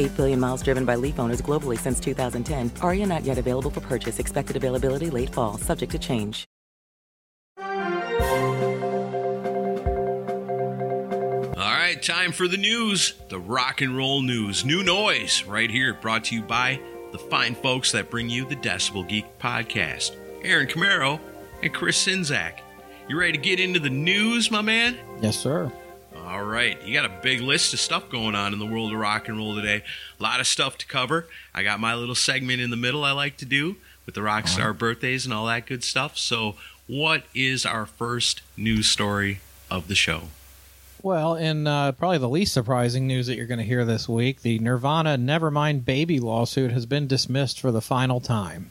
8 billion miles driven by Leaf owners globally since 2010. Ariya not yet available for purchase. Expected availability late fall, subject to change. All right, time for the news. The rock and roll news. New noise right here, brought to you by the fine folks that bring you the Decibel Geek podcast. Aaron Camaro and Chris Czynszak. You ready to get into the news, my man? Yes, sir. All right, you got a big list of stuff going on in the world of rock and roll today. A lot of stuff to cover. I got my little segment in the middle I like to do with the rock star birthdays and all that good stuff. So, what is our first news story of the show? Well, and uh, probably the least surprising news that you're going to hear this week the Nirvana Nevermind Baby lawsuit has been dismissed for the final time.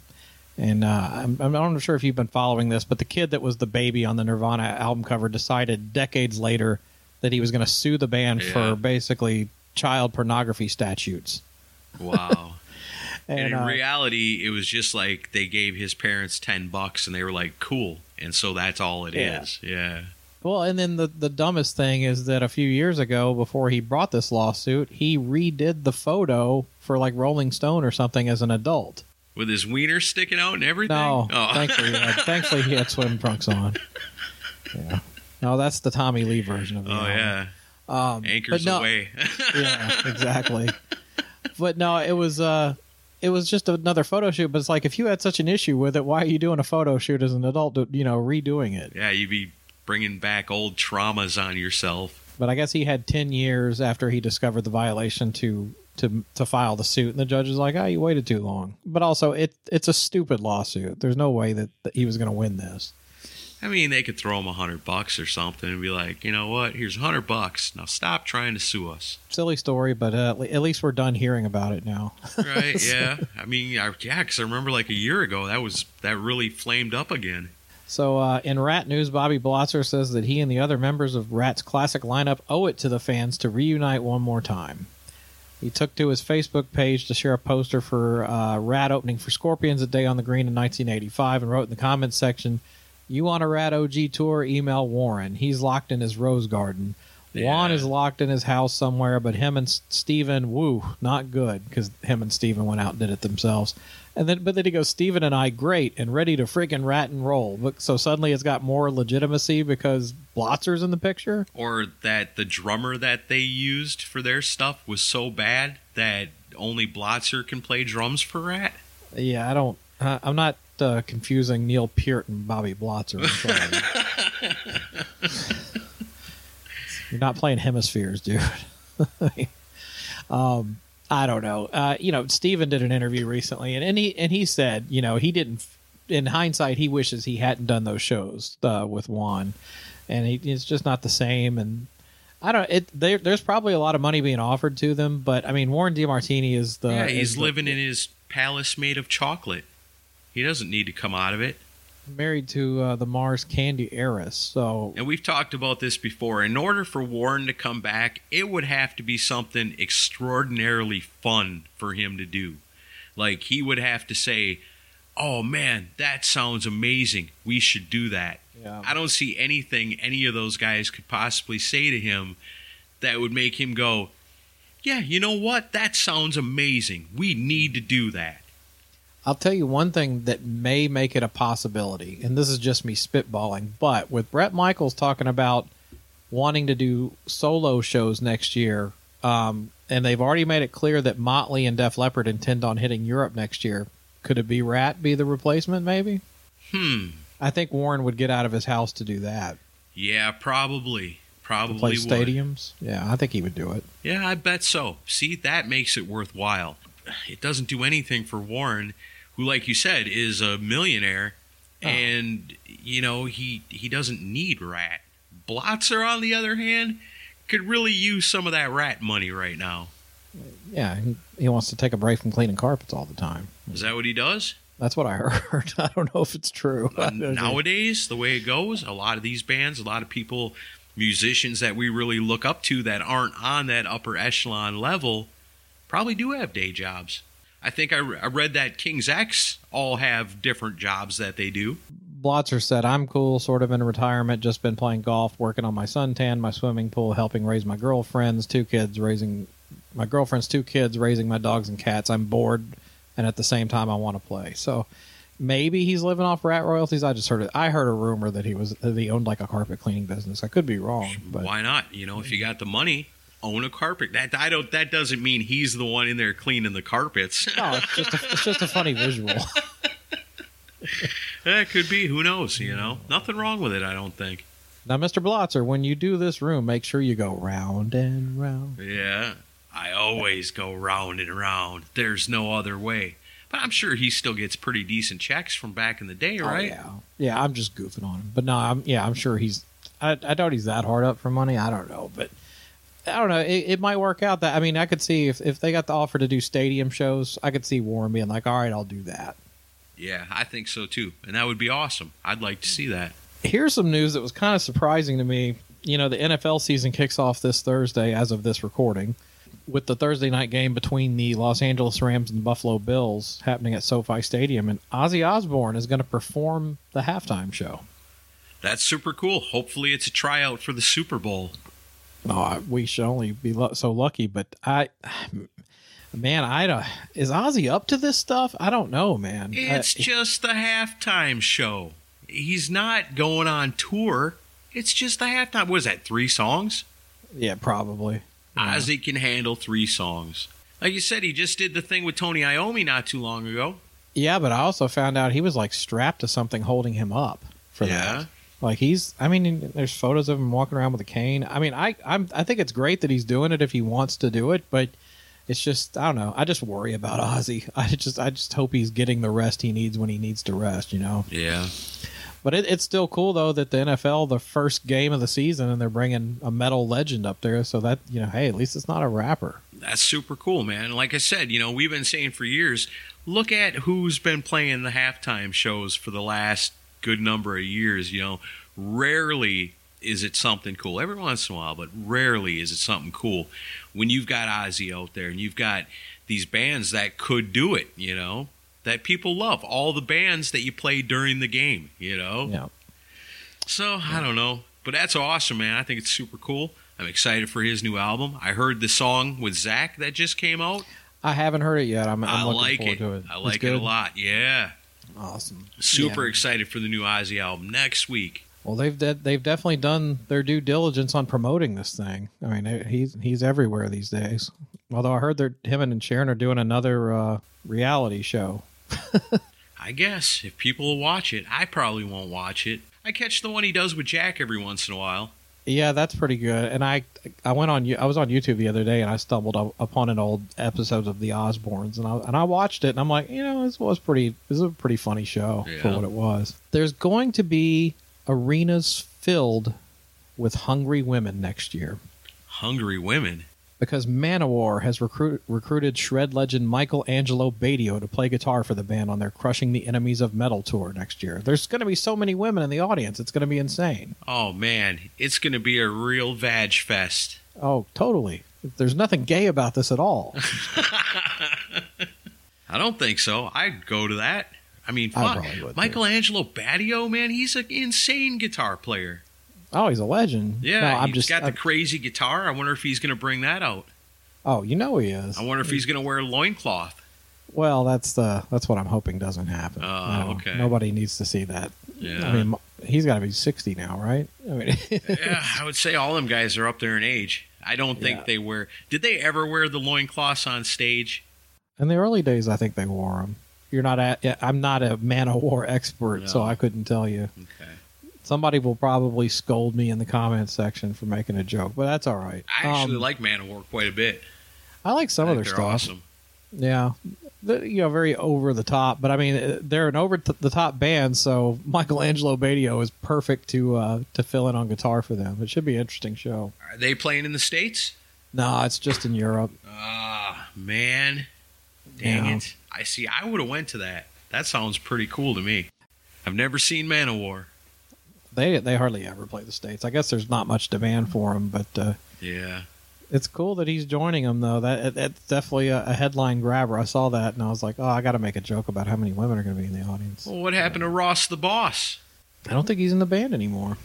And uh, I'm, I'm not sure if you've been following this, but the kid that was the baby on the Nirvana album cover decided decades later that he was going to sue the band Yeah. for basically child pornography statutes. Wow. and, And, in uh, reality, it was just like they gave his parents 10 bucks and they were like, cool. And so that's all it is. Yeah. yeah. Well, and then the the dumbest thing is that a few years ago, before he brought this lawsuit, he redid the photo for like Rolling Stone or something as an adult. With his wiener sticking out and everything? No, Oh. thankfully, he had, thankfully he had swim trunks on. Yeah. No, that's the Tommy Lee version of the Oh, album. yeah. Um, Anchors but no, away. yeah, exactly. But no, it was uh, it was just another photo shoot. But it's like if you had such an issue with it, why are you doing a photo shoot as an adult? You know, redoing it. yeah, you'd be bringing back old traumas on yourself. But I guess he had ten years after he discovered the violation to to to file the suit, and the judge is like, "Oh, you waited too long." But also, it it's a stupid lawsuit. There's no way that, that he was going to win this. I mean, they could throw him a hundred bucks or something and be like, you know what? Here's a hundred bucks. Now stop trying to sue us. Silly story, but uh, at least we're done hearing about it now. Right? yeah. I mean, I, yeah, because I remember like a year ago that was that really flamed up again. So, uh, in Ratt news, Bobby Blotzer says that he and the other members of Ratt's classic lineup owe it to the fans to reunite one more time. He took to his Facebook page to share a poster for uh, Ratt opening for Scorpions at Day on the Green in 1985 and wrote in the comments section, You want a Ratt OG tour? Email Warren. He's locked in his rose garden. Juan is locked in his house somewhere, but him and Steven, woo, not good because him and Steven went out and did it themselves. And then, but then he goes, Steven and I, great and ready to freaking rat and roll. But so suddenly it's got more legitimacy because Blotzer's in the picture. Or that the drummer that they used for their stuff was so bad that only Blotzer can play drums for Ratt. Yeah, I don't. Uh, I'm not uh, confusing Neil Peart and Bobby Blotzer. You're not playing hemispheres, dude. um, I don't know. Uh, you know, Steven did an interview recently, and, and he and he said, you know, he didn't. In hindsight, he wishes he hadn't done those shows uh, with Juan, and he, it's just not the same. And I don't. It there, there's probably a lot of money being offered to them, but I mean, Warren DeMartini is the yeah, he's the- living in his palace made of chocolate. He doesn't need to come out of it. married to uh, the Mars Candy heiress. So And we've talked about this before. In order for Warren to come back, it would have to be something extraordinarily fun for him to do. Like he would have to say, oh man, that sounds amazing. We should do that. Yeah. I don't see anything any of those guys could possibly say to him that would make him go, yeah, you know what? That sounds amazing. We need to do that. I'll tell you one thing that may make it a possibility, and this is just me spitballing, but with Bret Michaels talking about wanting to do solo shows next year, um, and they've already made it clear that Motley and Def Leppard intend on hitting Europe next year. Could it be Ratt be the replacement? Maybe. Hmm. I think Warren would get out of his house to do that. Yeah, probably. Probably To play would. stadiums. Yeah, I think he would do it. Yeah, I bet so. See, that makes it worthwhile. It doesn't do anything for Warren, who, like you said, is a millionaire, Oh. and you know he he doesn't need Ratt. Blotzer, on the other hand, could really use some of that Ratt money right now. Yeah, he, he wants to take a break from cleaning carpets all the time. Is that what he does? That's what I heard. I don't know if it's true. Uh, nowadays, the way it goes, a lot of these bands, a lot of people, musicians that we really look up to that aren't on that upper echelon level, probably do have day jobs. I think I, re- I read that King's X all have different jobs that they do. Blotzer said, I'm cool, sort of in retirement, just been playing golf, working on my suntan, my swimming pool, helping raise my girlfriend's two kids, raising my girlfriend's two kids, raising my dogs and cats. I'm bored, and at the same time, I want to play. So maybe he's living off Ratt royalties. I just heard it. I heard a rumor that he was that he owned like a carpet cleaning business. I could be wrong, but Why not? You know, if you got the money, own a carpet. That I don't. That doesn't mean he's the one in there cleaning the carpets. no, it's just a, it's just a funny visual. that could be. Who knows? You know, nothing wrong with it. I don't think. now, Mr. Blotzer, when you do this room, make sure you go round and round. Yeah, I always go round and round. There's no other way. But I'm sure he still gets pretty decent checks from back in the day, oh, right? Oh, yeah, yeah. I'm just goofing on him, but no, I'm yeah. I'm sure he's. I, I doubt he's that hard up for money. I don't know, but I don't know. It, it might work out. That I mean, I could see if if they got the offer to do stadium shows, I could see Warren being like, "All right, I'll do that." Yeah, I think so too. And that would be awesome. I'd like to see that. Here's some news that was kind of surprising to me. You know, the NFL season kicks off this Thursday, as of this recording, with the Thursday night game between the Los Angeles Rams and the Buffalo Bills happening at SoFi Stadium, and Ozzy Osbourne is going to perform the halftime show. That's super cool. Hopefully, it's a tryout for the Super Bowl. Oh, we should only be lu- so lucky. But I, man, I don't. Is Ozzy up to this stuff? I don't know, man. It's I- just the halftime show. He's not going on tour. It's just the halftime. What is that? Three songs? yeah, probably. Ozzy can handle three songs. Like you said, he just did the thing with Tony Iommi not too long ago. Yeah, but I also found out he was like strapped to something holding him up for Yeah. that. Like he's, I mean, there's photos of him walking around with a cane. I mean, I, I'm, I think it's great that he's doing it if he wants to do it, but it's just, I don't know. I just worry about Ozzy. I just, I just hope he's getting the rest he needs when he needs to rest. You know. Yeah. But it, it's still cool though that the NFL, the first game of the season, and they're bringing a metal legend up there. So that you know, hey, at least it's not a rapper. That's super cool, man. Like I said, you know, we've been saying for years, look at who's been playing the halftime shows for the last good number of years, you know. Rarely is it something cool. Every once in a while, but rarely is it something cool when you've got Ozzy out there and you've got these bands that could do it, you know, that people love. All the bands that you play during the game, you know. Yeah. So I don't know, but that's awesome, man. I think it's super cool. I'm excited for his new album. I heard the song with Zakk that just came out. I haven't heard it yet. I'm, I'm looking like forward it. to it. I like it a lot. Yeah, Awesome. super Yeah. excited for the new Ozzy album next week. Well, they've de- they've definitely done their due diligence on promoting this thing. I mean, he's he's everywhere these days. Although I heard that him and Sharon are doing another uh, reality show. I guess if people will watch it, I probably won't watch it. I catch the one he does with Jack every once in a while. Yeah, that's pretty good. And I I went on I was on YouTube the other day and I stumbled up upon an old episode of the Osbournes and I and I watched it and I'm like, you know, this was pretty this is a pretty funny show for what it was. There's going to be arenas filled with hungry women next year. Hungry women. Because Manowar has recruit, recruited shred legend Michael Angelo Batio to play guitar for the band on their Crushing the Enemies of Metal tour next year. There's going to be so many women in the audience. It's going to be insane. Oh man, it's going to be a real vag fest. Oh, totally. There's nothing gay about this at all. I don't think so. I'd go to that. I mean, fuck. would. Michael Angelo Batio, man, he's an insane guitar player. Oh, he's a legend. Yeah, no, I'm he's just. got the crazy guitar. I wonder if he's going to bring that out. oh, you know he is. I wonder if he's going to wear a loincloth. Well, that's the that's what I'm hoping doesn't happen. Oh, No, okay. Nobody needs to see that. Yeah. I mean, he's got to be 60 now, right? I mean, yeah, I would say all them guys are up there in age. I don't think Yeah. they wear. Did they ever wear the loincloths on stage? in the early days, I think they wore them. You're not at. I'm not a Manowar expert, so I couldn't tell you. Okay. Somebody will probably scold me in the comments section for making a joke, but that's all right. I actually Um, like Manowar quite a bit. I like some I of their they're stuff. awesome. Yeah, The- you know, very over the top. But I mean, uh, they're an over the top band, so Michael Angelo Batio is perfect to uh, to fill in on guitar for them. It should be an interesting show. Are they playing in the states? No, it's just in Europe. Ah, man, dang Yeah. it! I see. I would have went to that. That sounds pretty cool to me. I've never seen Manowar. They they hardly ever play the states. I guess there's not much demand for them, but uh, Yeah. it's cool that he's joining them though. That that's definitely a, a headline grabber. I saw that and I was like, oh, I got to make a joke about how many women are going to be in the audience. Well, what happened to Ross the Boss? I don't think he's in the band anymore.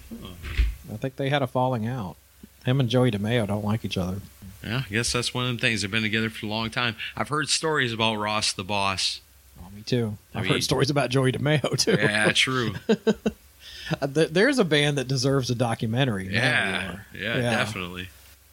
I think they had a falling out. Him and Joey DeMaio don't like each other. Yeah, I guess that's one of the things. They've been together for a long time. I've heard stories about Ross the Boss. Oh, me too. I I've mean- heard stories about Joey DeMaio too. Yeah, true. Uh, th- There's a band that deserves a documentary. Yeah, Manowar. yeah, definitely.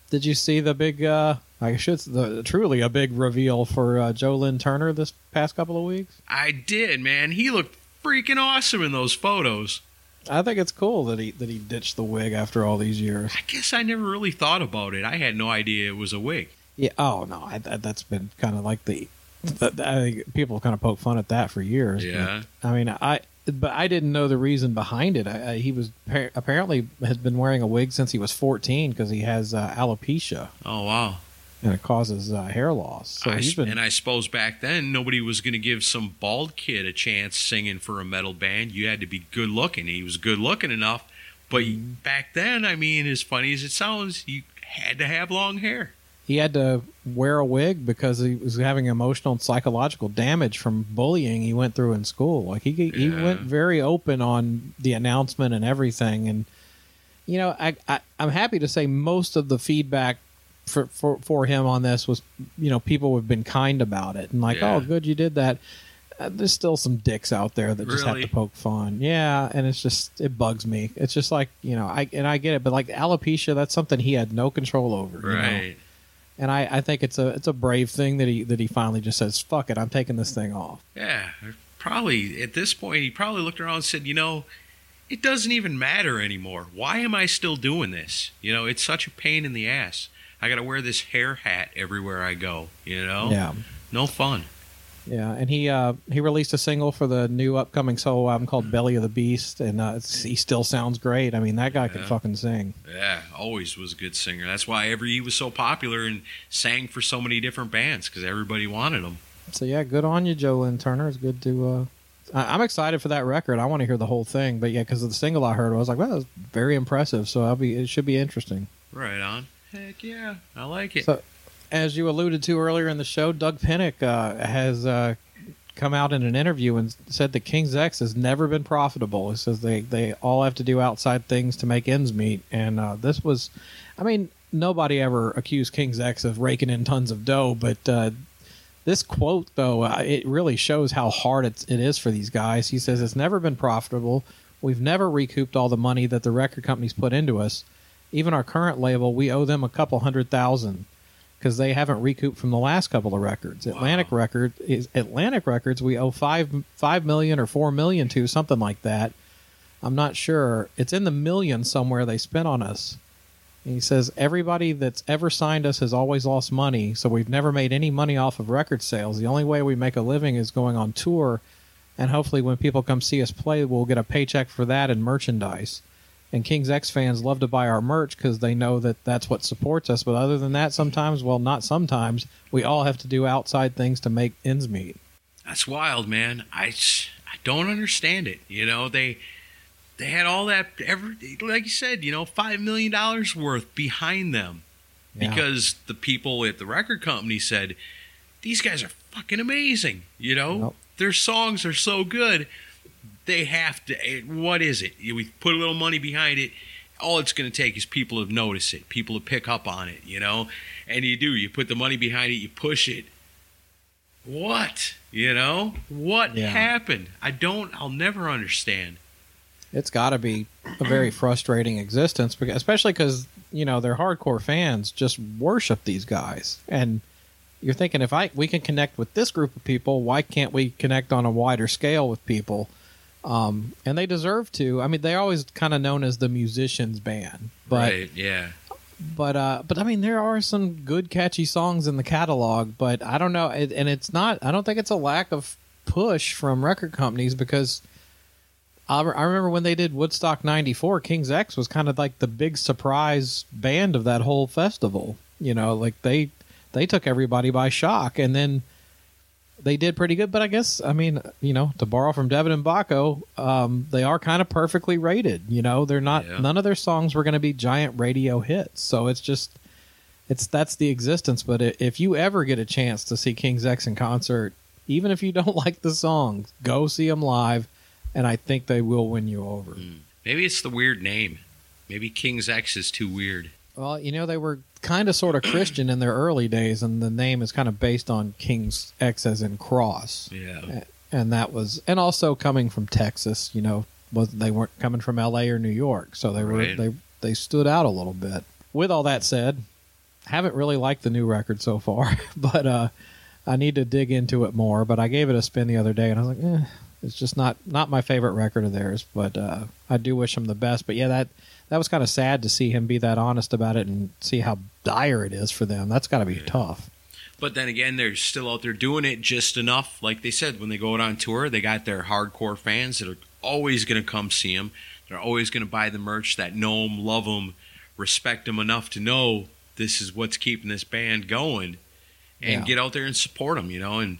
Did you see the big? uh I should the truly a big reveal for uh, Joe Lynn Turner this past couple of weeks. I did, man. He looked freaking awesome in those photos. I think it's cool that he that he ditched the wig after all these years. I guess I never really thought about it. I had no idea it was a wig. Yeah. Oh no, I, that, that's been kind of like the. That, I think people kind of poke fun at that for years. but, Yeah. I mean, I but I didn't know the reason behind it. I, I, he was par- apparently has been wearing a wig since he was 14 because he has uh, alopecia Oh wow. and it causes uh, hair loss. So I he's been and I suppose back then nobody was going to give some bald kid a chance singing for a metal band. You had to be good looking. He was good looking enough, but Mm-hmm. back then, I mean, as funny as it sounds, you had to have long hair. He had to wear a wig because he was having emotional and psychological damage from bullying he went through in school. Like he he Yeah. went very open on the announcement and everything, and you know I, I I'm happy to say most of the feedback. For, for for him on this was you know people have been kind about it and like Yeah. oh good you did that uh, there's still some dicks out there that just have to poke fun yeah and it's just it bugs me it's just like you know i and i get it but like alopecia that's something he had no control over you know? And I, I think it's a it's a brave thing that he that he finally just says fuck it I'm taking this thing off. Yeah. Probably at this point, he probably looked around and said, you know, it doesn't even matter anymore. Why am I still doing this? You know, it's such a pain in the ass. I got to wear this hair hat everywhere I go. You know, Yeah, no fun. Yeah, and he uh he released a single for the new upcoming solo album called Belly of the Beast, and uh, it's, he still sounds great. I mean that guy can fucking sing. Yeah, always was a good singer. That's why every he was so popular and sang for so many different bands because everybody wanted him. So yeah, good on you, Joe Lynn Turner. It's good to. uh I- I'm excited for that record. I want to hear the whole thing, but yeah, because of the single I heard, I was like, "Well, that was very impressive." So I'll be. It should be interesting. Right on. Heck yeah, I like it. So, as you alluded to earlier in the show, Doug Pinnick uh, has uh, come out in an interview and said that King's X has never been profitable. He says they, they all have to do outside things to make ends meet. And uh, this was, I mean, nobody ever accused King's X of raking in tons of dough, but uh, this quote, though, uh, it really shows how hard it's, it is for these guys. He says it's never been profitable. We've never recouped all the money that the record companies put into us. Even our current label, we owe them a couple hundred thousand because they haven't recouped from the last couple of records. Atlantic Record is Atlantic Records. We owe five five million or four million to something like that. I'm not sure. It's in the millions somewhere they spent on us. And he says everybody that's ever signed us has always lost money, so we've never made any money off of record sales. The only way we make a living is going on tour, and hopefully when people come see us play, we'll get a paycheck for that and merchandise. And King's X fans love to buy our merch because they know that that's what supports us. But other than that, sometimes, well, not sometimes, we all have to do outside things to make ends meet. That's wild, man. I, I don't understand it. You know, they they had all that every like you said, you know, five million dollars worth behind them Yeah. because the people at the record company said these guys are fucking amazing. You know, their songs are so good. They have to. eh, What is it? We put a little money behind it. All it's going to take is people to notice it, people to pick up on it, you know. And you do. You put the money behind it. You push it. What? You know what Yeah. happened? I don't. I'll never understand. It's got to be a very frustrating existence, especially because you know their hardcore fans just worship these guys, and you're thinking if I we can connect with this group of people, why can't we connect on a wider scale with people? Um, and they deserve to. I mean, they're always kind of known as the musicians band, but right? Yeah. but uh but i mean there are some good catchy songs in the catalog but i don't know it, and it's not i don't think it's a lack of push from record companies because I, I remember when they did woodstock 94 king's x was kind of like the big surprise band of that whole festival you know like they they took everybody by shock and then they did pretty good but i guess i mean you know to borrow from devin and baco um, they are kind of perfectly rated you know they're not Yeah. none of their songs were going to be giant radio hits so it's just it's that's the existence but if you ever get a chance to see king's x in concert even if you don't like the songs go see them live and i think they will win you over Maybe it's the weird name. Maybe King's X is too weird. well you know they were kind of sort of christian in their early days and the name is kind of based on king's x as in cross Yeah. and that was and also coming from Texas, you know, was they weren't coming from L.A. or New York, so they were Right. they they stood out a little bit. With all that said, haven't really liked the new record so far, but uh, I need to dig into it more. But I gave it a spin the other day, and I was like, eh, it's just not not my favorite record of theirs. But uh, I do wish him the best. But yeah, that that was kind of sad to see him be that honest about it and see how dire it is for them. That's got to be tough. But then again, they're still out there doing it just enough. Like they said, when they go out on tour, they got their hardcore fans that are always going to come see them. They're always going to buy the merch that know them, love them, respect them enough to know this is what's keeping this band going, and Yeah. get out there and support them. You know, and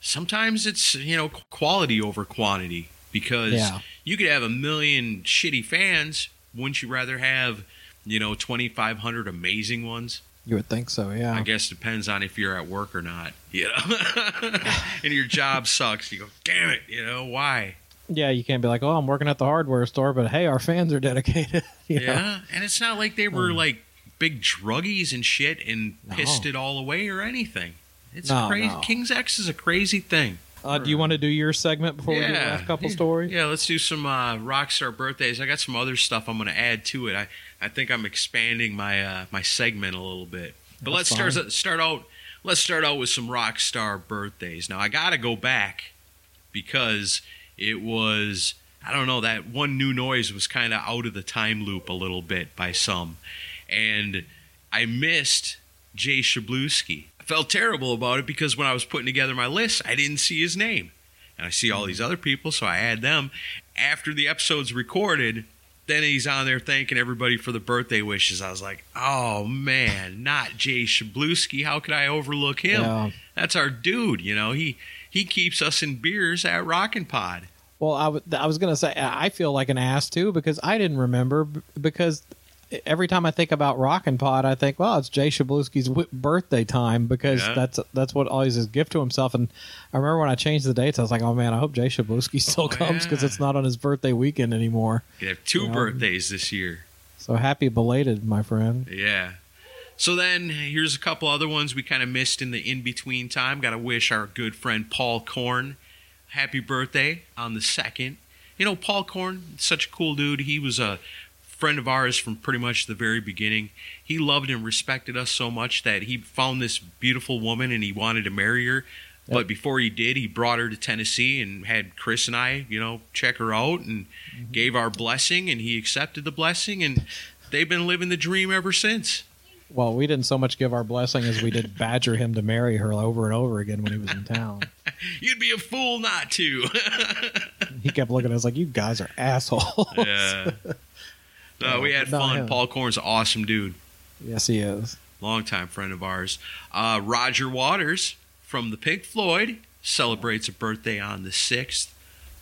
sometimes it's you know quality over quantity because Yeah. you could have a million shitty fans. Wouldn't you rather have you know twenty five hundred amazing ones? You would think so, yeah. I guess depends on if you're at work or not. You know, and your job sucks. You go, damn it. You know why? Yeah, you can't be like, oh, I'm working at the hardware store, but hey, our fans are dedicated. you know? Yeah, and it's not like they were hmm. like big druggies and shit and No. pissed it all away or anything. It's No, crazy. no. King's X is a crazy thing. Uh, do you want to do your segment before we do the last couple yeah. stories? Yeah, let's do some uh, rockstar birthdays. I got some other stuff I'm going to add to it. I, I think I'm expanding my uh, my segment a little bit. But That's let's start fine. start out. Let's start out with some rock star birthdays. Now I got to go back because it was I don't know that one new noise was kind of out of the time loop a little bit by some, and I missed Jay Shabluski. Felt terrible about it because when I was putting together my list, I didn't see his name, and I see all these other people, so I add them. After the episode's recorded, then he's on there thanking everybody for the birthday wishes. I was like, oh man, not Jay Shabluski. How could I overlook him? Yeah. That's our dude. You know, he he keeps us in beers at Rockin' Pod. Well, I w- I was going to say, I I feel like an ass too because I didn't remember b- because every time I think about Rockin' Pod, I think, well, it's Jay Shabluski's birthday time because Yeah. that's that's what always his gift to himself. And I remember when I changed the dates, I was like, oh man, I hope Jay Shabluski still Oh, comes because yeah. it's not on his birthday weekend anymore. You have two birthdays this year. So happy belated, my friend. Yeah. So then here's a couple other ones we kind of missed in the in between time. Got to wish our good friend Paul Korn happy birthday on the second. You know, Paul Korn, such a cool dude. He was a friend of ours from pretty much the very beginning. He loved and respected us so much that he found this beautiful woman and he wanted to marry her. But before he did, he brought her to Tennessee and had Chris and I, you know, check her out and mm-hmm. gave our blessing and he accepted the blessing and they've been living the dream ever since. Well, we didn't so much give our blessing as we did badger him to marry her over and over again when he was in town. You'd be a fool not to. He kept looking at us like, you guys are assholes. yeah. No, we had fun. him. Paul Korn's an awesome dude. yes, he is. longtime friend of ours. Uh, Roger Waters from the Pink Floyd celebrates a birthday on the 6th,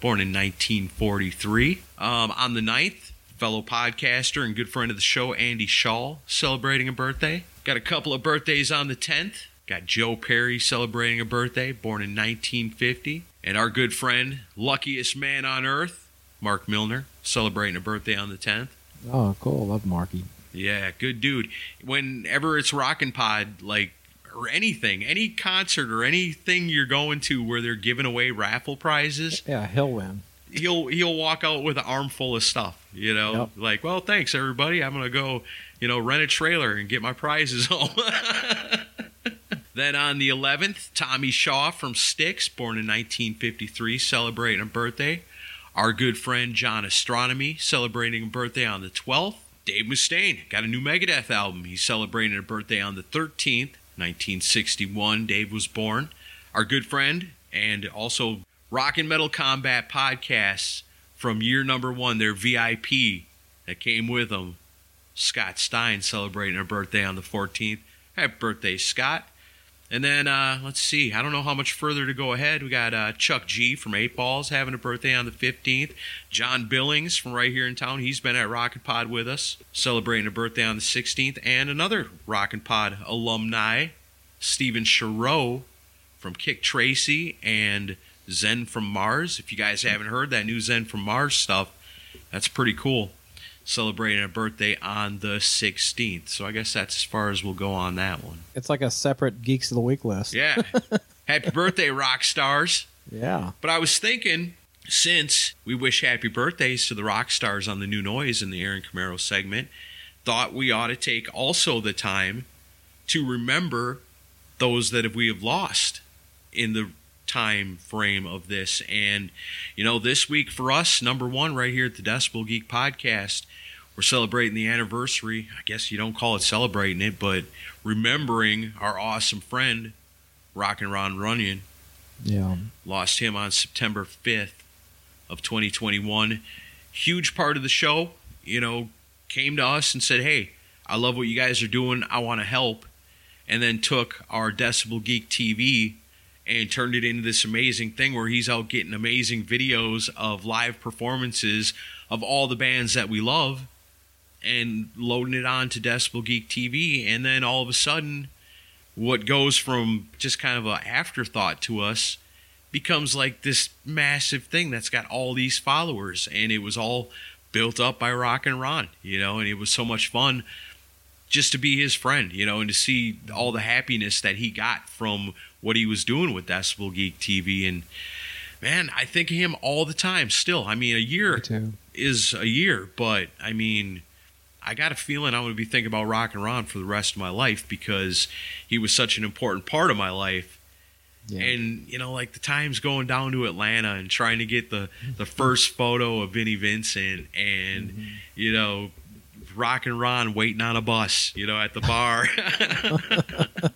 born in 1943. Um, on the 9th, fellow podcaster and good friend of the show, Andy Shaw, celebrating a birthday. Got a couple of birthdays on the 10th. Got Joe Perry celebrating a birthday, born in 1950. And our good friend, luckiest man on earth, Mark Milner, celebrating a birthday on the 10th. Oh, cool. Love Marky. Yeah, good dude. Whenever it's Rockin' Pod, like, or anything, any concert or anything you're going to where they're giving away raffle prizes, Yeah, he'll win. he'll he'll walk out with an armful of stuff. You know, Yep. like, well, thanks everybody. I'm gonna go, you know, rent a trailer and get my prizes home. then on the 11th, Tommy Shaw from Styx, born in 1953, celebrating a birthday. Our good friend John Astronomy celebrating a birthday on the 12th. Dave Mustaine got a new Megadeth album. He's celebrating a birthday on the 13th, 1961. Dave was born. Our good friend and also Rock and Metal Combat podcasts from year number one, their VIP that came with them. Scott Stein celebrating a birthday on the 14th. Happy birthday, Scott. And then, uh, let's see, I don't know how much further to go ahead. We got uh, Chuck G from Eight Balls having a birthday on the 15th. John Billings from right here in town, he's been at Rockin' Pod with us, celebrating a birthday on the 16th. And another Rockin' Pod alumni, Stephen Shareaux from Kik Tracee and Zen from Mars. If you guys haven't heard that new Zen from Mars stuff, that's pretty cool. Celebrating a birthday on the 16th. So I guess that's as far as we'll go on that one. It's like a separate Geeks of the Week list. Yeah. happy birthday, rock stars. Yeah. But I was thinking, since we wish happy birthdays to the rock stars on the new noise in the Aaron Camaro segment, thought we ought to take also the time to remember those that we have lost in the time frame of this. And, you know, this week for us, number one, right here at the Decibel Geek Podcast, we're celebrating the anniversary. I guess you don't call it celebrating it, but remembering our awesome friend, Rockin' Ron Runyon. Yeah. Lost him on September 5th of 2021. Huge part of the show, you know, came to us and said, "Hey, I love what you guys are doing. I want to help." And then took our Decibel Geek TV and turned it into this amazing thing where he's out getting amazing videos of live performances of all the bands that we love and loading it on to Decibel Geek TV and then all of a sudden what goes from just kind of an afterthought to us becomes like this massive thing that's got all these followers. And it was all built up by Rockin' Ron, you know, and it was so much fun just to be his friend, you know, and to see all the happiness that he got from what he was doing with Decibel Geek TV and man, I think of him all the time still. I mean, a year Me is a year, but I mean, I got a feeling I'm going to be thinking about Rockin' Ron for the rest of my life because he was such an important part of my life. Yeah. And you know, like the times going down to Atlanta and trying to get the the first photo of Vinnie Vincent, and mm-hmm. you know, Rockin' Ron waiting on a bus, you know, at the bar.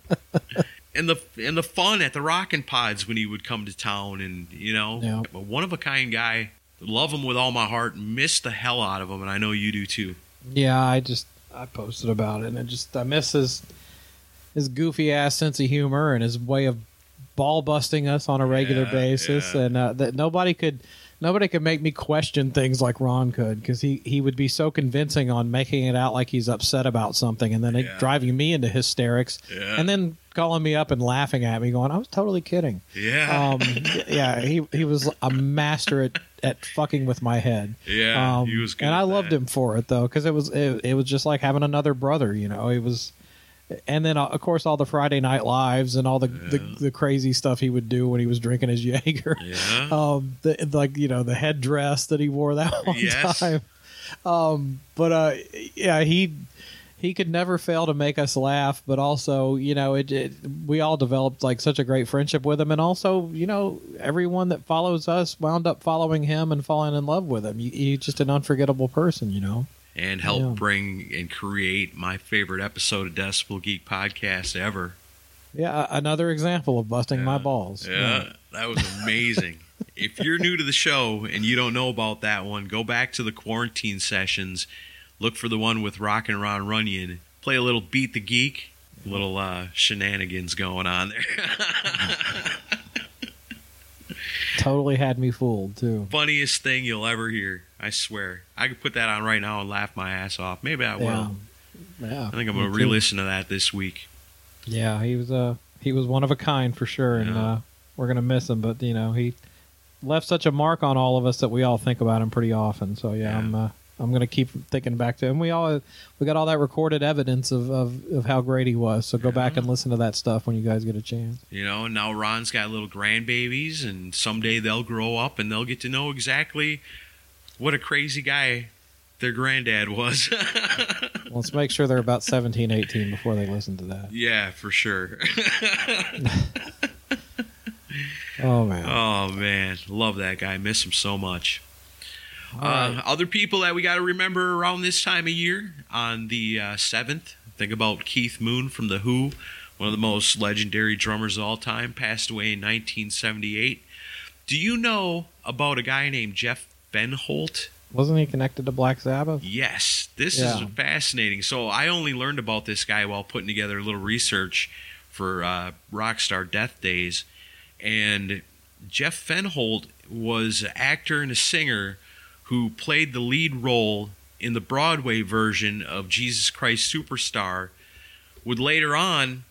And the and the fun at the Rockin' Pods when he would come to town, and you know, Yeah. a one of a kind guy. Love him with all my heart. Miss the hell out of him, and I know you do too. Yeah, I just I posted about it, and I just I miss his his goofy ass sense of humor and his way of ball busting us on a regular Yeah, basis, yeah. and uh, that nobody could nobody could make me question things like Ron could because he he would be so convincing on making it out like he's upset about something, and then it Yeah. driving me into hysterics, Yeah. and then calling me up and laughing at me, going, "I was totally kidding." Yeah, Um, yeah, he he was a master at at fucking with my head. yeah, Um, he was and I loved that. him for it though, because it was it, it was just like having another brother, you know. It was, and then uh, of course all the Friday night lives and all the, the the crazy stuff he would do when he was drinking his Jaeger. Yeah, Um, the, like you know the headdress that he wore that one Yes. time. Um, but uh, yeah, he he could never fail to make us laugh. But also, you know, it, it we all developed like such a great friendship with him, and also, you know, everyone that follows us wound up following him and falling in love with him. He, he's just an unforgettable person, you know. and help Yeah. bring and create my favorite episode of Decibel Geek podcast ever. Yeah, another example of busting my balls. Yeah, that was amazing. if you're new to the show and you don't know about that one, go back to the quarantine sessions. Look for the one with Rockin' Ron Runyon. Play a little Beat the Geek, little uh, shenanigans going on there. totally had me fooled too. Funniest thing you'll ever hear. I swear. I could put that on right now and laugh my ass off. Maybe I will. Yeah, yeah. I think I'm going to re-listen to that this week. Yeah, he was a he was one of a kind for sure, and Yeah. uh, we're gonna miss him. But you know, he left such a mark on all of us that we all think about him pretty often. So yeah, Yeah. I'm uh, I'm gonna keep thinking back to him. We all we got all that recorded evidence of of, of how great he was. So go back and listen to that stuff when you guys get a chance. You know, and now Ron's got little grandbabies, and someday they'll grow up and they'll get to know exactly what a crazy guy their granddad was. Let's make sure they're about 17, 18 before they listen to that. yeah, for sure. Oh man, oh man, love that guy. Miss him so much. Uh, other people that we got to remember around this time of year on the uh, 7th, think about Keith Moon from The Who, one of the most legendary drummers of all time, passed away in 1978. Do you know about a guy named Jeff Fenholt? wasn't he connected to Black Sabbath? Yes, this Yeah. is fascinating. So I only learned about this guy while putting together a little research for uh, Rockstar Death Days, and Jeff Fenholt was an actor and a singer who played the lead role in the Broadway version of Jesus Christ Superstar. Would later on,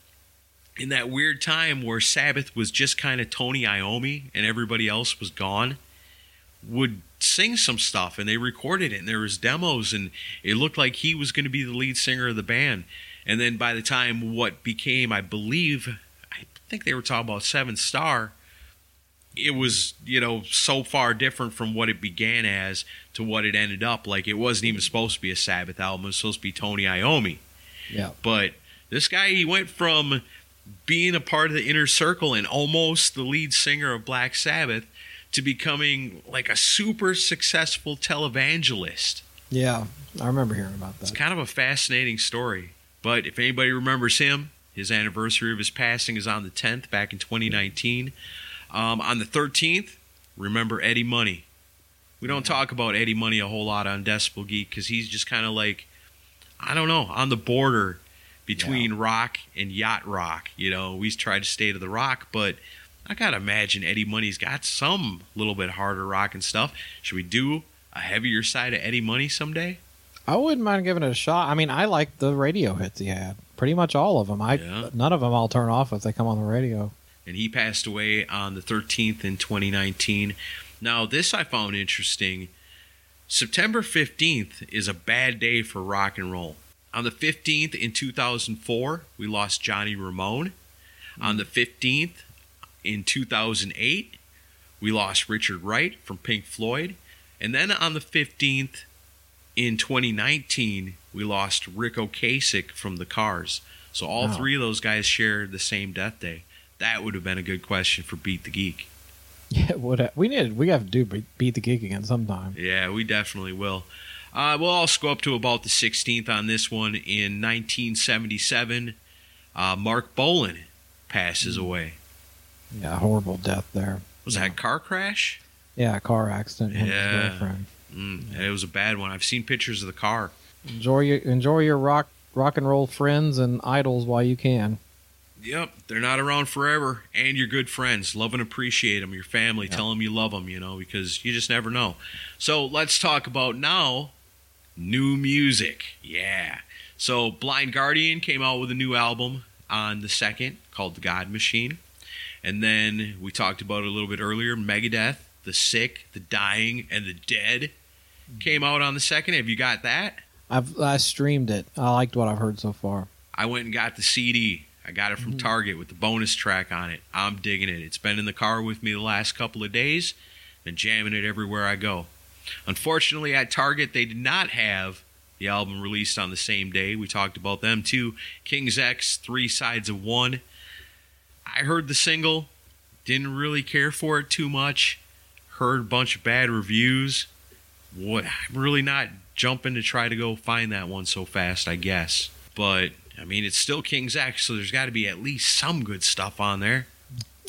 in that weird time where Sabbath was just kind of Tony Iommi and everybody else was gone, would sing some stuff and they recorded it and there was demos and it looked like he was going to be the lead singer of the band and then by the time what became i believe i think they were talking about Seventh Star it was you know so far different from what it began as to what it ended up like it wasn't even supposed to be a sabbath album it was supposed to be tony iommi Yeah. but this guy he went from being a part of the inner circle and almost the lead singer of black sabbath to becoming like a super successful televangelist. Yeah, I remember hearing about that. It's kind of a fascinating story. But if anybody remembers him, his anniversary of his passing is on the 10th, back in 2019. Um, on the 13th, remember Eddie Money. We don't talk about Eddie Money a whole lot on Decibel Geek because he's just kind of like, I don't know, on the border between rock and yacht rock. You know, we try to stay to the rock, but I gotta imagine Eddie Money's got some little bit harder rock and stuff. Should we do a heavier side of Eddie Money someday? I wouldn't mind giving it a shot. I mean, I like the radio hits he had. Pretty much all of them. I Yeah. none of them I'll turn off if they come on the radio. And he passed away on the 13th in 2019. Now, this I found interesting. September 15th is a bad day for rock and roll. On the 15th in 2004, we lost Johnny Ramone. On the 15th in 2008, we lost Richard Wright from Pink Floyd. And then on the 15th in 2019, we lost Ric Ocasek from the Cars. So all Wow. three of those guys shared the same death day. That would have been a good question for Beat the Geek. Yeah, what we need we have to do beat, beat the geek again sometime. Yeah, we definitely will. Uh, we'll also go up to about the 16th on this one. In 1977, uh, Marc Bolan passes away. Yeah, horrible death there. Was that a car crash? Yeah, a car accident. him and his Yeah. Mm, it was a bad one. I've seen pictures of the car. Enjoy your enjoy your rock rock and roll friends and idols while you can. Yep, they're not around forever, and your good friends. Love and appreciate them. Your family, tell them you love them, you know, because you just never know. So let's talk about now new music. Yeah. So Blind Guardian came out with a new album on the second called The God Machine. And then we talked about it a little bit earlier Megadeth, The Sick, The Dying, and The Dead came out on the second. Have you got that? I've I streamed it. I liked what I've heard so far. I went and got the CD. I got it from mm-hmm. Target with the bonus track on it. I'm digging it. It's been in the car with me the last couple of days. Been jamming it everywhere I go. Unfortunately, at Target, they did not have the album released on the same day. We talked about them too. King's X, Three Sides of One. I heard the single, didn't really care for it too much. Heard a bunch of bad reviews. What I'm really not jumping to try to go find that one so fast, I guess. But I mean, it's still King's X, so there's got to be at least some good stuff on there.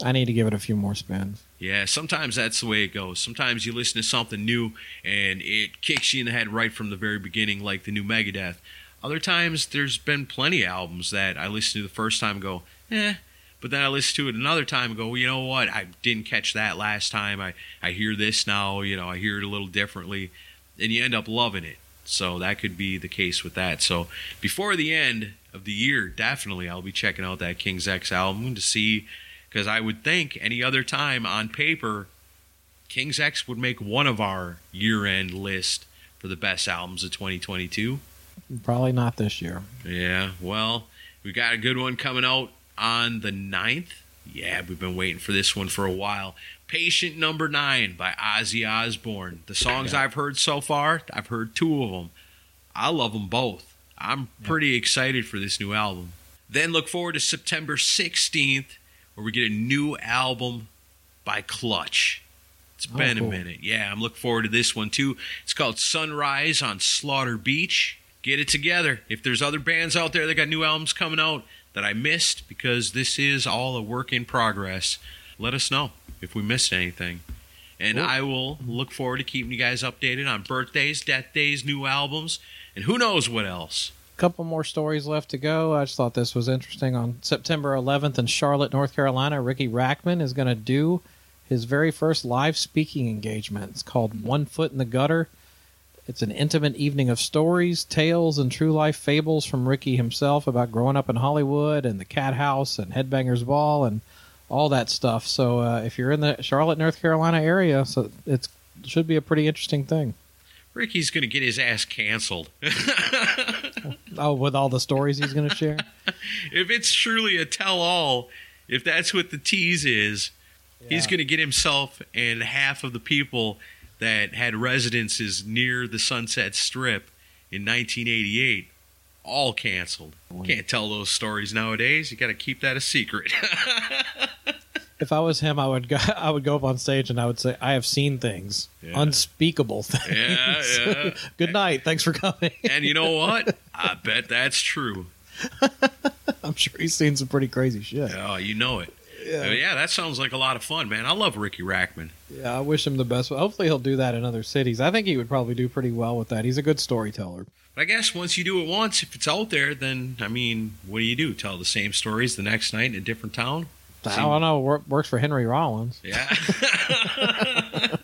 I need to give it a few more spins. Yeah, sometimes that's the way it goes. Sometimes you listen to something new and it kicks you in the head right from the very beginning, like the new Megadeth. Other times, there's been plenty of albums that I listen to the first time and go, eh. But then I listen to it another time and go, well, you know what? I didn't catch that last time. I, I hear this now, you know, I hear it a little differently. And you end up loving it. So that could be the case with that. So before the end of the year, definitely I'll be checking out that King's X album to see because I would think any other time on paper, King's X would make one of our year end list for the best albums of 2022. Probably not this year. Yeah, well, we got a good one coming out on the 9th. Yeah, we've been waiting for this one for a while. Patient Number Nine by Ozzy Osbourne. The songs I've heard so far, I've heard two of them. I love them both. I'm pretty excited for this new album. Then look forward to September 16th, where we get a new album by Clutch. It's Oh, been cool. a minute. Yeah, I'm looking forward to this one too. It's called Sunrise on Slaughter Beach. Get it together. If there's other bands out there that got new albums coming out that I missed, because this is all a work in progress, let us know if we missed anything. And Cool. I will look forward to keeping you guys updated on birthdays, death days, new albums, and who knows what else. A couple more stories left to go. I just thought this was interesting. On September 11th in Charlotte, North Carolina, Riki Rachtman is going to do his very first live speaking engagement. It's called One Foot in the Gutter. It's an intimate evening of stories, tales, and true life fables from Riki himself about growing up in Hollywood and the Cathouse and Headbangers Ball and all that stuff. So uh, if you're in the Charlotte, North Carolina area, so it's should be a pretty interesting thing. Riki's going to get his ass canceled. Oh, with all the stories he's going to share. if it's truly a tell all, if that's what the tease is, he's going to get himself and half of the people that had residences near the Sunset Strip in 1988 all canceled. Can't tell those stories nowadays. You got to keep that a secret. If I was him, I would go. I would go up on stage and I would say, "I have seen things, Yeah. unspeakable things." yeah, yeah. Good night. Thanks for coming. And you know what? I bet that's true. I'm sure he's seen some pretty crazy shit. Oh, you know it. Yeah. Uh, yeah, that sounds like a lot of fun, man. I love Riki Rachtman. Yeah, I wish him the best. Hopefully, he'll do that in other cities. I think he would probably do pretty well with that. He's a good storyteller. But I guess once you do it once, if it's out there, then I mean, what do you do? Tell the same stories the next night in a different town? I don't know. Wor- Works for Henry Rollins. Yeah.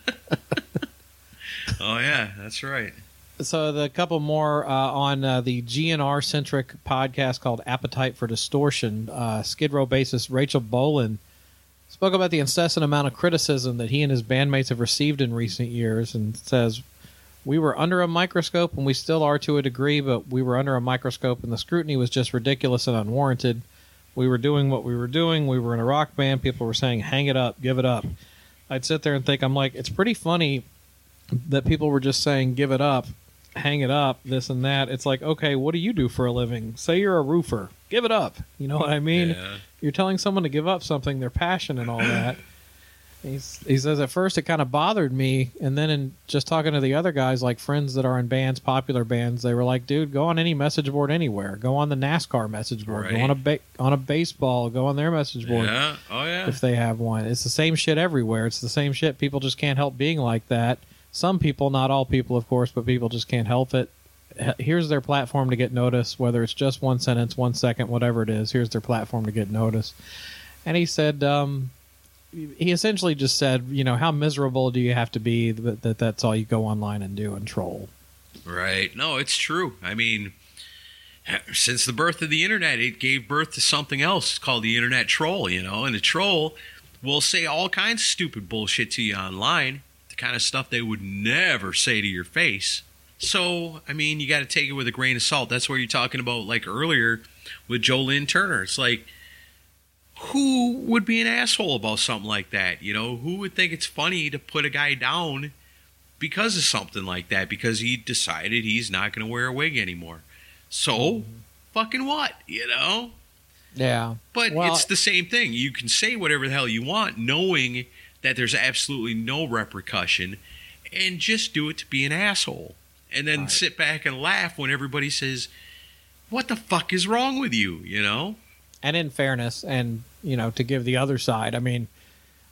oh yeah, that's right. So the couple more uh, on uh, the GNR centric podcast called Appetite for Distortion. Uh, Skid Row bassist Rachel Bolan spoke about the incessant amount of criticism that he and his bandmates have received in recent years, and says, "We were under a microscope, and we still are to a degree, but we were under a microscope, and the scrutiny was just ridiculous and unwarranted. We were doing what we were doing. We were in a rock band. People were saying, "Hang it up, give it up." I'd sit there and think, I'm like, it's pretty funny that people were just saying, "Give it up." hang it up, this and that. It's like, okay, what do you do for a living? Say you're a roofer. Give it up. You know what I mean? Yeah. You're telling someone to give up something, their passion and all that. He's, he says at first it kind of bothered me, and then in just talking to the other guys, like friends that are in bands, popular bands, they were like, "Dude, go on any message board anywhere. Go on the NASCAR message board. Go on a ba- on a baseball. Go on their message board Yeah. Oh yeah. if they have one. It's the same shit everywhere. It's the same shit. People just can't help being like that. Some people, not all people, of course, but people just can't help it. Here's their platform to get noticed, whether it's just one sentence, one second, whatever it is. Here's their platform to get noticed. And he said, um, he essentially just said, you know, how miserable do you have to be that, that that's all you go online and do and troll? Right. No, it's true. I mean, since the birth of the internet, it gave birth to something else called the internet troll, you know, and a troll will say all kinds of stupid bullshit to you online, the kind of stuff they would never say to your face. So, I mean, you got to take it with a grain of salt. That's what you're talking about, like earlier with Joe Lynn Turner. It's like, who would be an asshole about something like that? You know, who would think it's funny to put a guy down because of something like that because he decided he's not going to wear a wig anymore. So, fucking what, you know? Yeah. But Well- it's the same thing. You can say whatever the hell you want knowing that there's absolutely no repercussion and just do it to be an asshole. And then Right. sit back and laugh when everybody says, "What the fuck is wrong with you?" you know? and in fairness and you know to give the other side. I mean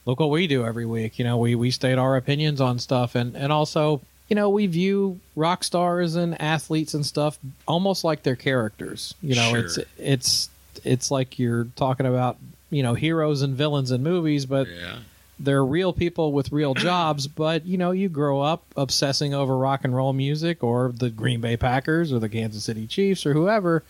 look what we do every week. You know we we state our opinions on stuff. And and also you know we view rock stars and athletes and stuff almost like they're characters. You know Sure. it's it's it's like you're talking about you know heroes and villains in movies but Yeah. they're real people with real jobs, but you know, you grow up obsessing over rock and roll music or the Green Bay Packers or the Kansas City Chiefs or whoever,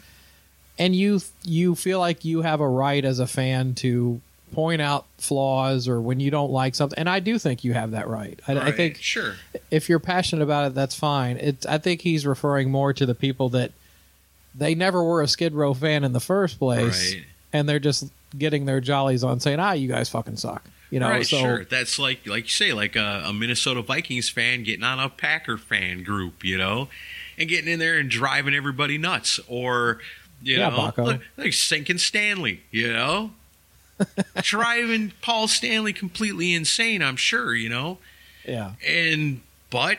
and you you feel like you have a right as a fan to point out flaws or when you don't like something. And I do think you have that right. I, I think sure. if you're passionate about it, that's fine. It's I think he's referring more to the people that they never were a Skid Row fan in the first place, Right. and they're just getting their jollies on saying, "Ah, you guys fucking suck." You know, right, so sure. That's like like you say, like a, a Minnesota Vikings fan getting on a Packer fan group, you know, and getting in there and driving everybody nuts, or you Yeah, know, Baco. like, like sinking Stanley, you know, driving Paul Stanley completely insane. I'm sure, you know, yeah, and but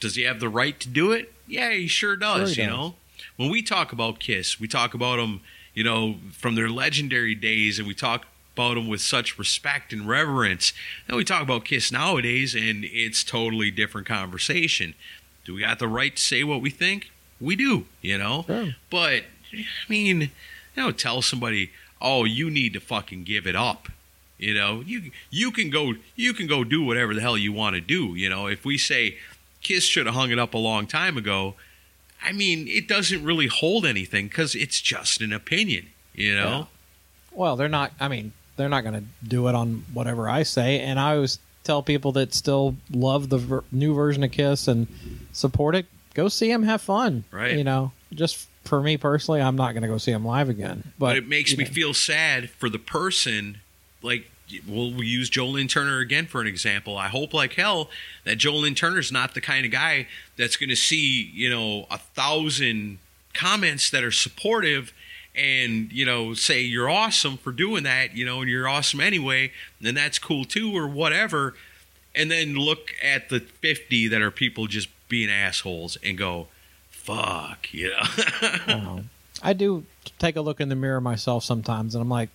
does he have the right to do it? Yeah, he sure does. Sure he you does. know, when we talk about Kiss, we talk about them, you know, from their legendary days, and we talk about them with such respect and reverence. And we talk about Kiss nowadays, and it's totally different conversation. Do we got the right to say what we think? We do, you know. Sure. But I mean, you know, tell somebody, oh, you need to fucking give it up. You know, you you can go you can go do whatever the hell you want to do. You know, if we say Kiss should have hung it up a long time ago, I mean, it doesn't really hold anything because it's just an opinion. You know, Well, they're not. I mean, they're not going to do it on whatever I say. And I always tell people that still love the ver- new version of Kiss and support it. Go see them, have fun. Right. You know, just for me personally, I'm not going to go see them live again. But, but, it makes me know, feel sad for the person. Like, we'll we use Joe Lynn Turner again for an example. I hope like hell that Joe Lynn Turner's not the kind of guy that's going to see you know a thousand comments that are supportive and you know say you're awesome for doing that you know and you're awesome anyway and that's cool too or whatever and then look at the 50 that are people just being assholes and go fuck you know Um, I do take a look in the mirror myself sometimes, and I'm like,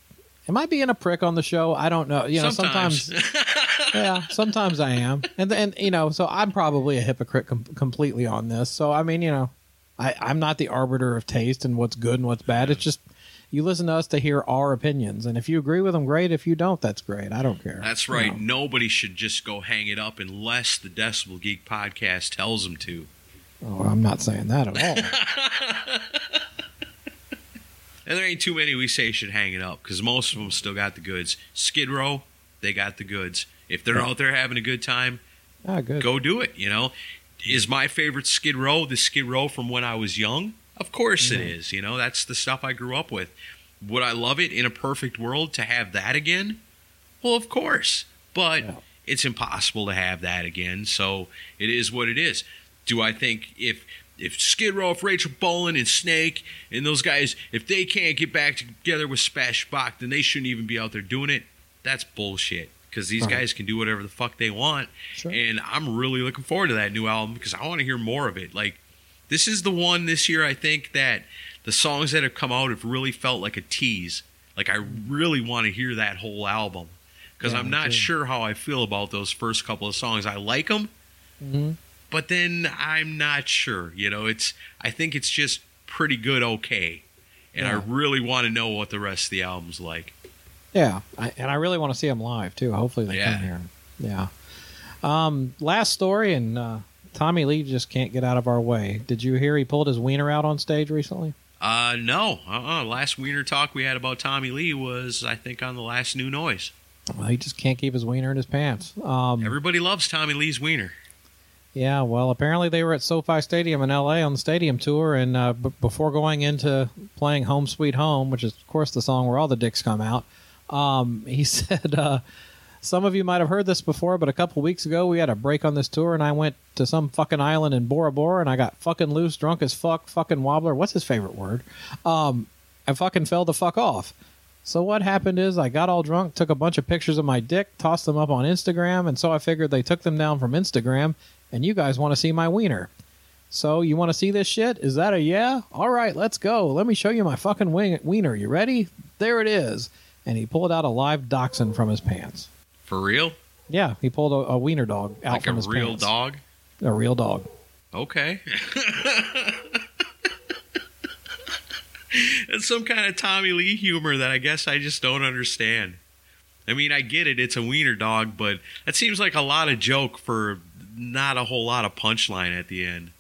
"Am I being a prick on the show?" I don't know. You know, sometimes, yeah, sometimes I am, and then you know, so I'm probably a hypocrite com- completely on this. So I mean, you know, I, I'm not the arbiter of taste and what's good and what's bad. It's just you listen to us to hear our opinions, and if you agree with them, great. If you don't, that's great. I don't care. That's You right. know. Nobody should just go hang it up unless the Decibel Geek podcast tells them to. Oh, I'm not saying that at all. And there ain't too many we say should hang it up because most of them still got the goods. Skid Row, they got the goods. If they're out there having a good time, ah, good. go do it. You know, is my favorite Skid Row the Skid Row from when I was young? Of course it is. You know, that's the stuff I grew up with. Would I love it in a perfect world to have that again? Well, of course, but Yeah. it's impossible to have that again. So it is what it is. Do I think if if Skid Row, if Rachel Bolan and Snake and those guys, if they can't get back together with Spash Bach, then they shouldn't even be out there doing it? That's bullshit. Because these Right. guys can do whatever the fuck they want, Sure. and I'm really looking forward to that new album because I want to hear more of it. Like this is the one this year I think that the songs that have come out have really felt like a tease. Like I really want to hear that whole album because Yeah, I'm not sure how I feel about those first couple of songs. I like them, Mhm. But then I'm not sure. You know, it's I think it's just pretty good, okay, and I really want to know what the rest of the album's like. Yeah, I, and I really want to see them live too. Hopefully they Yeah. come here. Yeah. Um, last story, and uh, Tommy Lee just can't get out of our way. Did you hear he pulled his wiener out on stage recently? Uh, no, uh-uh. Last Wiener talk we had about Tommy Lee was, I think, on the last New Noise. Well, he just can't keep his wiener in his pants. Um, Everybody loves Tommy Lee's Wiener. Yeah, well, apparently they were at SoFi Stadium in L.A. on the stadium tour, and uh, b- before going into playing "Home Sweet Home," which is of course the song where all the dicks come out, um, he said, uh, "Some of you might have heard this before, but a couple weeks ago we had a break on this tour, and I went to some fucking island in Bora Bora, and I got fucking loose, drunk as fuck, fucking wobbler. What's his favorite word? Um, I fucking fell the fuck off." So what happened is I got all drunk, took a bunch of pictures of my dick, tossed them up on Instagram, and so I figured they took them down from Instagram, and you guys want to see my wiener. So you want to see this shit? Is that a yeah? All right, let's go. Let me show you my fucking wing- wiener. You ready? There it is. And he pulled out a live dachshund from his pants. For real? Yeah, he pulled a, a wiener dog out like from a his real pants. dog? A real dog. Okay. it's some kind of Tommy Lee humor that I guess I just don't understand. I mean, I get it; it's a wiener dog, but that seems like a lot of joke for not a whole lot of punchline at the end.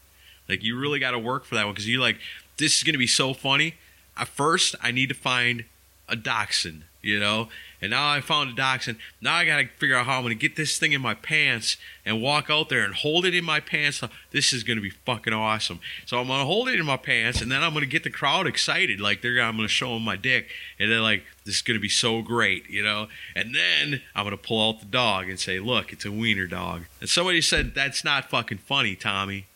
Like you really got to work for that one because you're like, this is going to be so funny. At first, I need to find a dachshund, you know, and now I found a dachshund. Now I got to figure out how I'm going to get this thing in my pants and walk out there and hold it in my pants. This is going to be fucking awesome. So I'm going to hold it in my pants and then I'm going to get the crowd excited. Like they're, I'm going to show them my dick and they're like, this is going to be so great, you know? And then I'm going to pull out the dog and say, look, it's a wiener dog. And somebody said, that's not fucking funny, Tommy.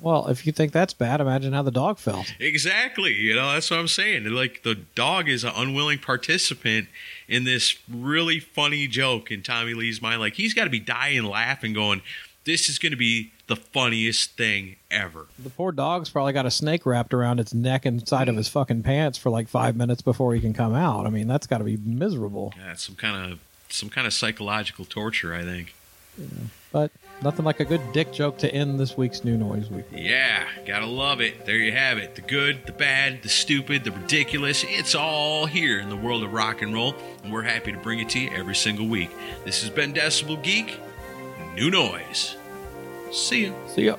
Well, if you think that's bad, imagine how the dog felt. Exactly. You know, that's what I'm saying. Like the dog is an unwilling participant in this really funny joke in Tommy Lee's mind. Like he's got to be dying laughing, going, "This is going to be the funniest thing ever." The poor dog's probably got a snake wrapped around its neck inside of his fucking pants for like five minutes before he can come out. I mean, that's got to be miserable. Yeah, it's some kind of some kind of psychological torture, I think. Yeah. But nothing like a good dick joke to end this week's New Noise Week. Yeah, gotta love it. There you have it. The good, the bad, the stupid, the ridiculous. It's all here in the world of rock and roll, and we're happy to bring it to you every single week. This has been Decibel Geek. New Noise. See ya. See ya.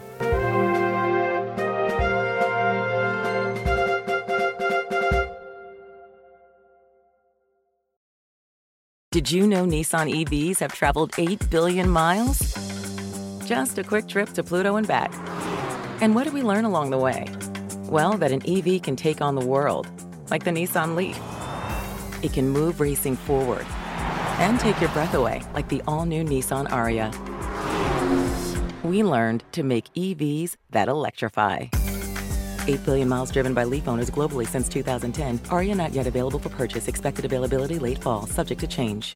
Did you know Nissan EVs have traveled 8 billion miles? Just a quick trip to Pluto and back. And what did we learn along the way? Well, that an EV can take on the world, like the Nissan Leaf. It can move racing forward and take your breath away, like the all new Nissan Ariya. We learned to make EVs that electrify. 8 billion miles driven by Leaf owners globally since 2010. Ariya not yet available for purchase. Expected availability late fall, subject to change.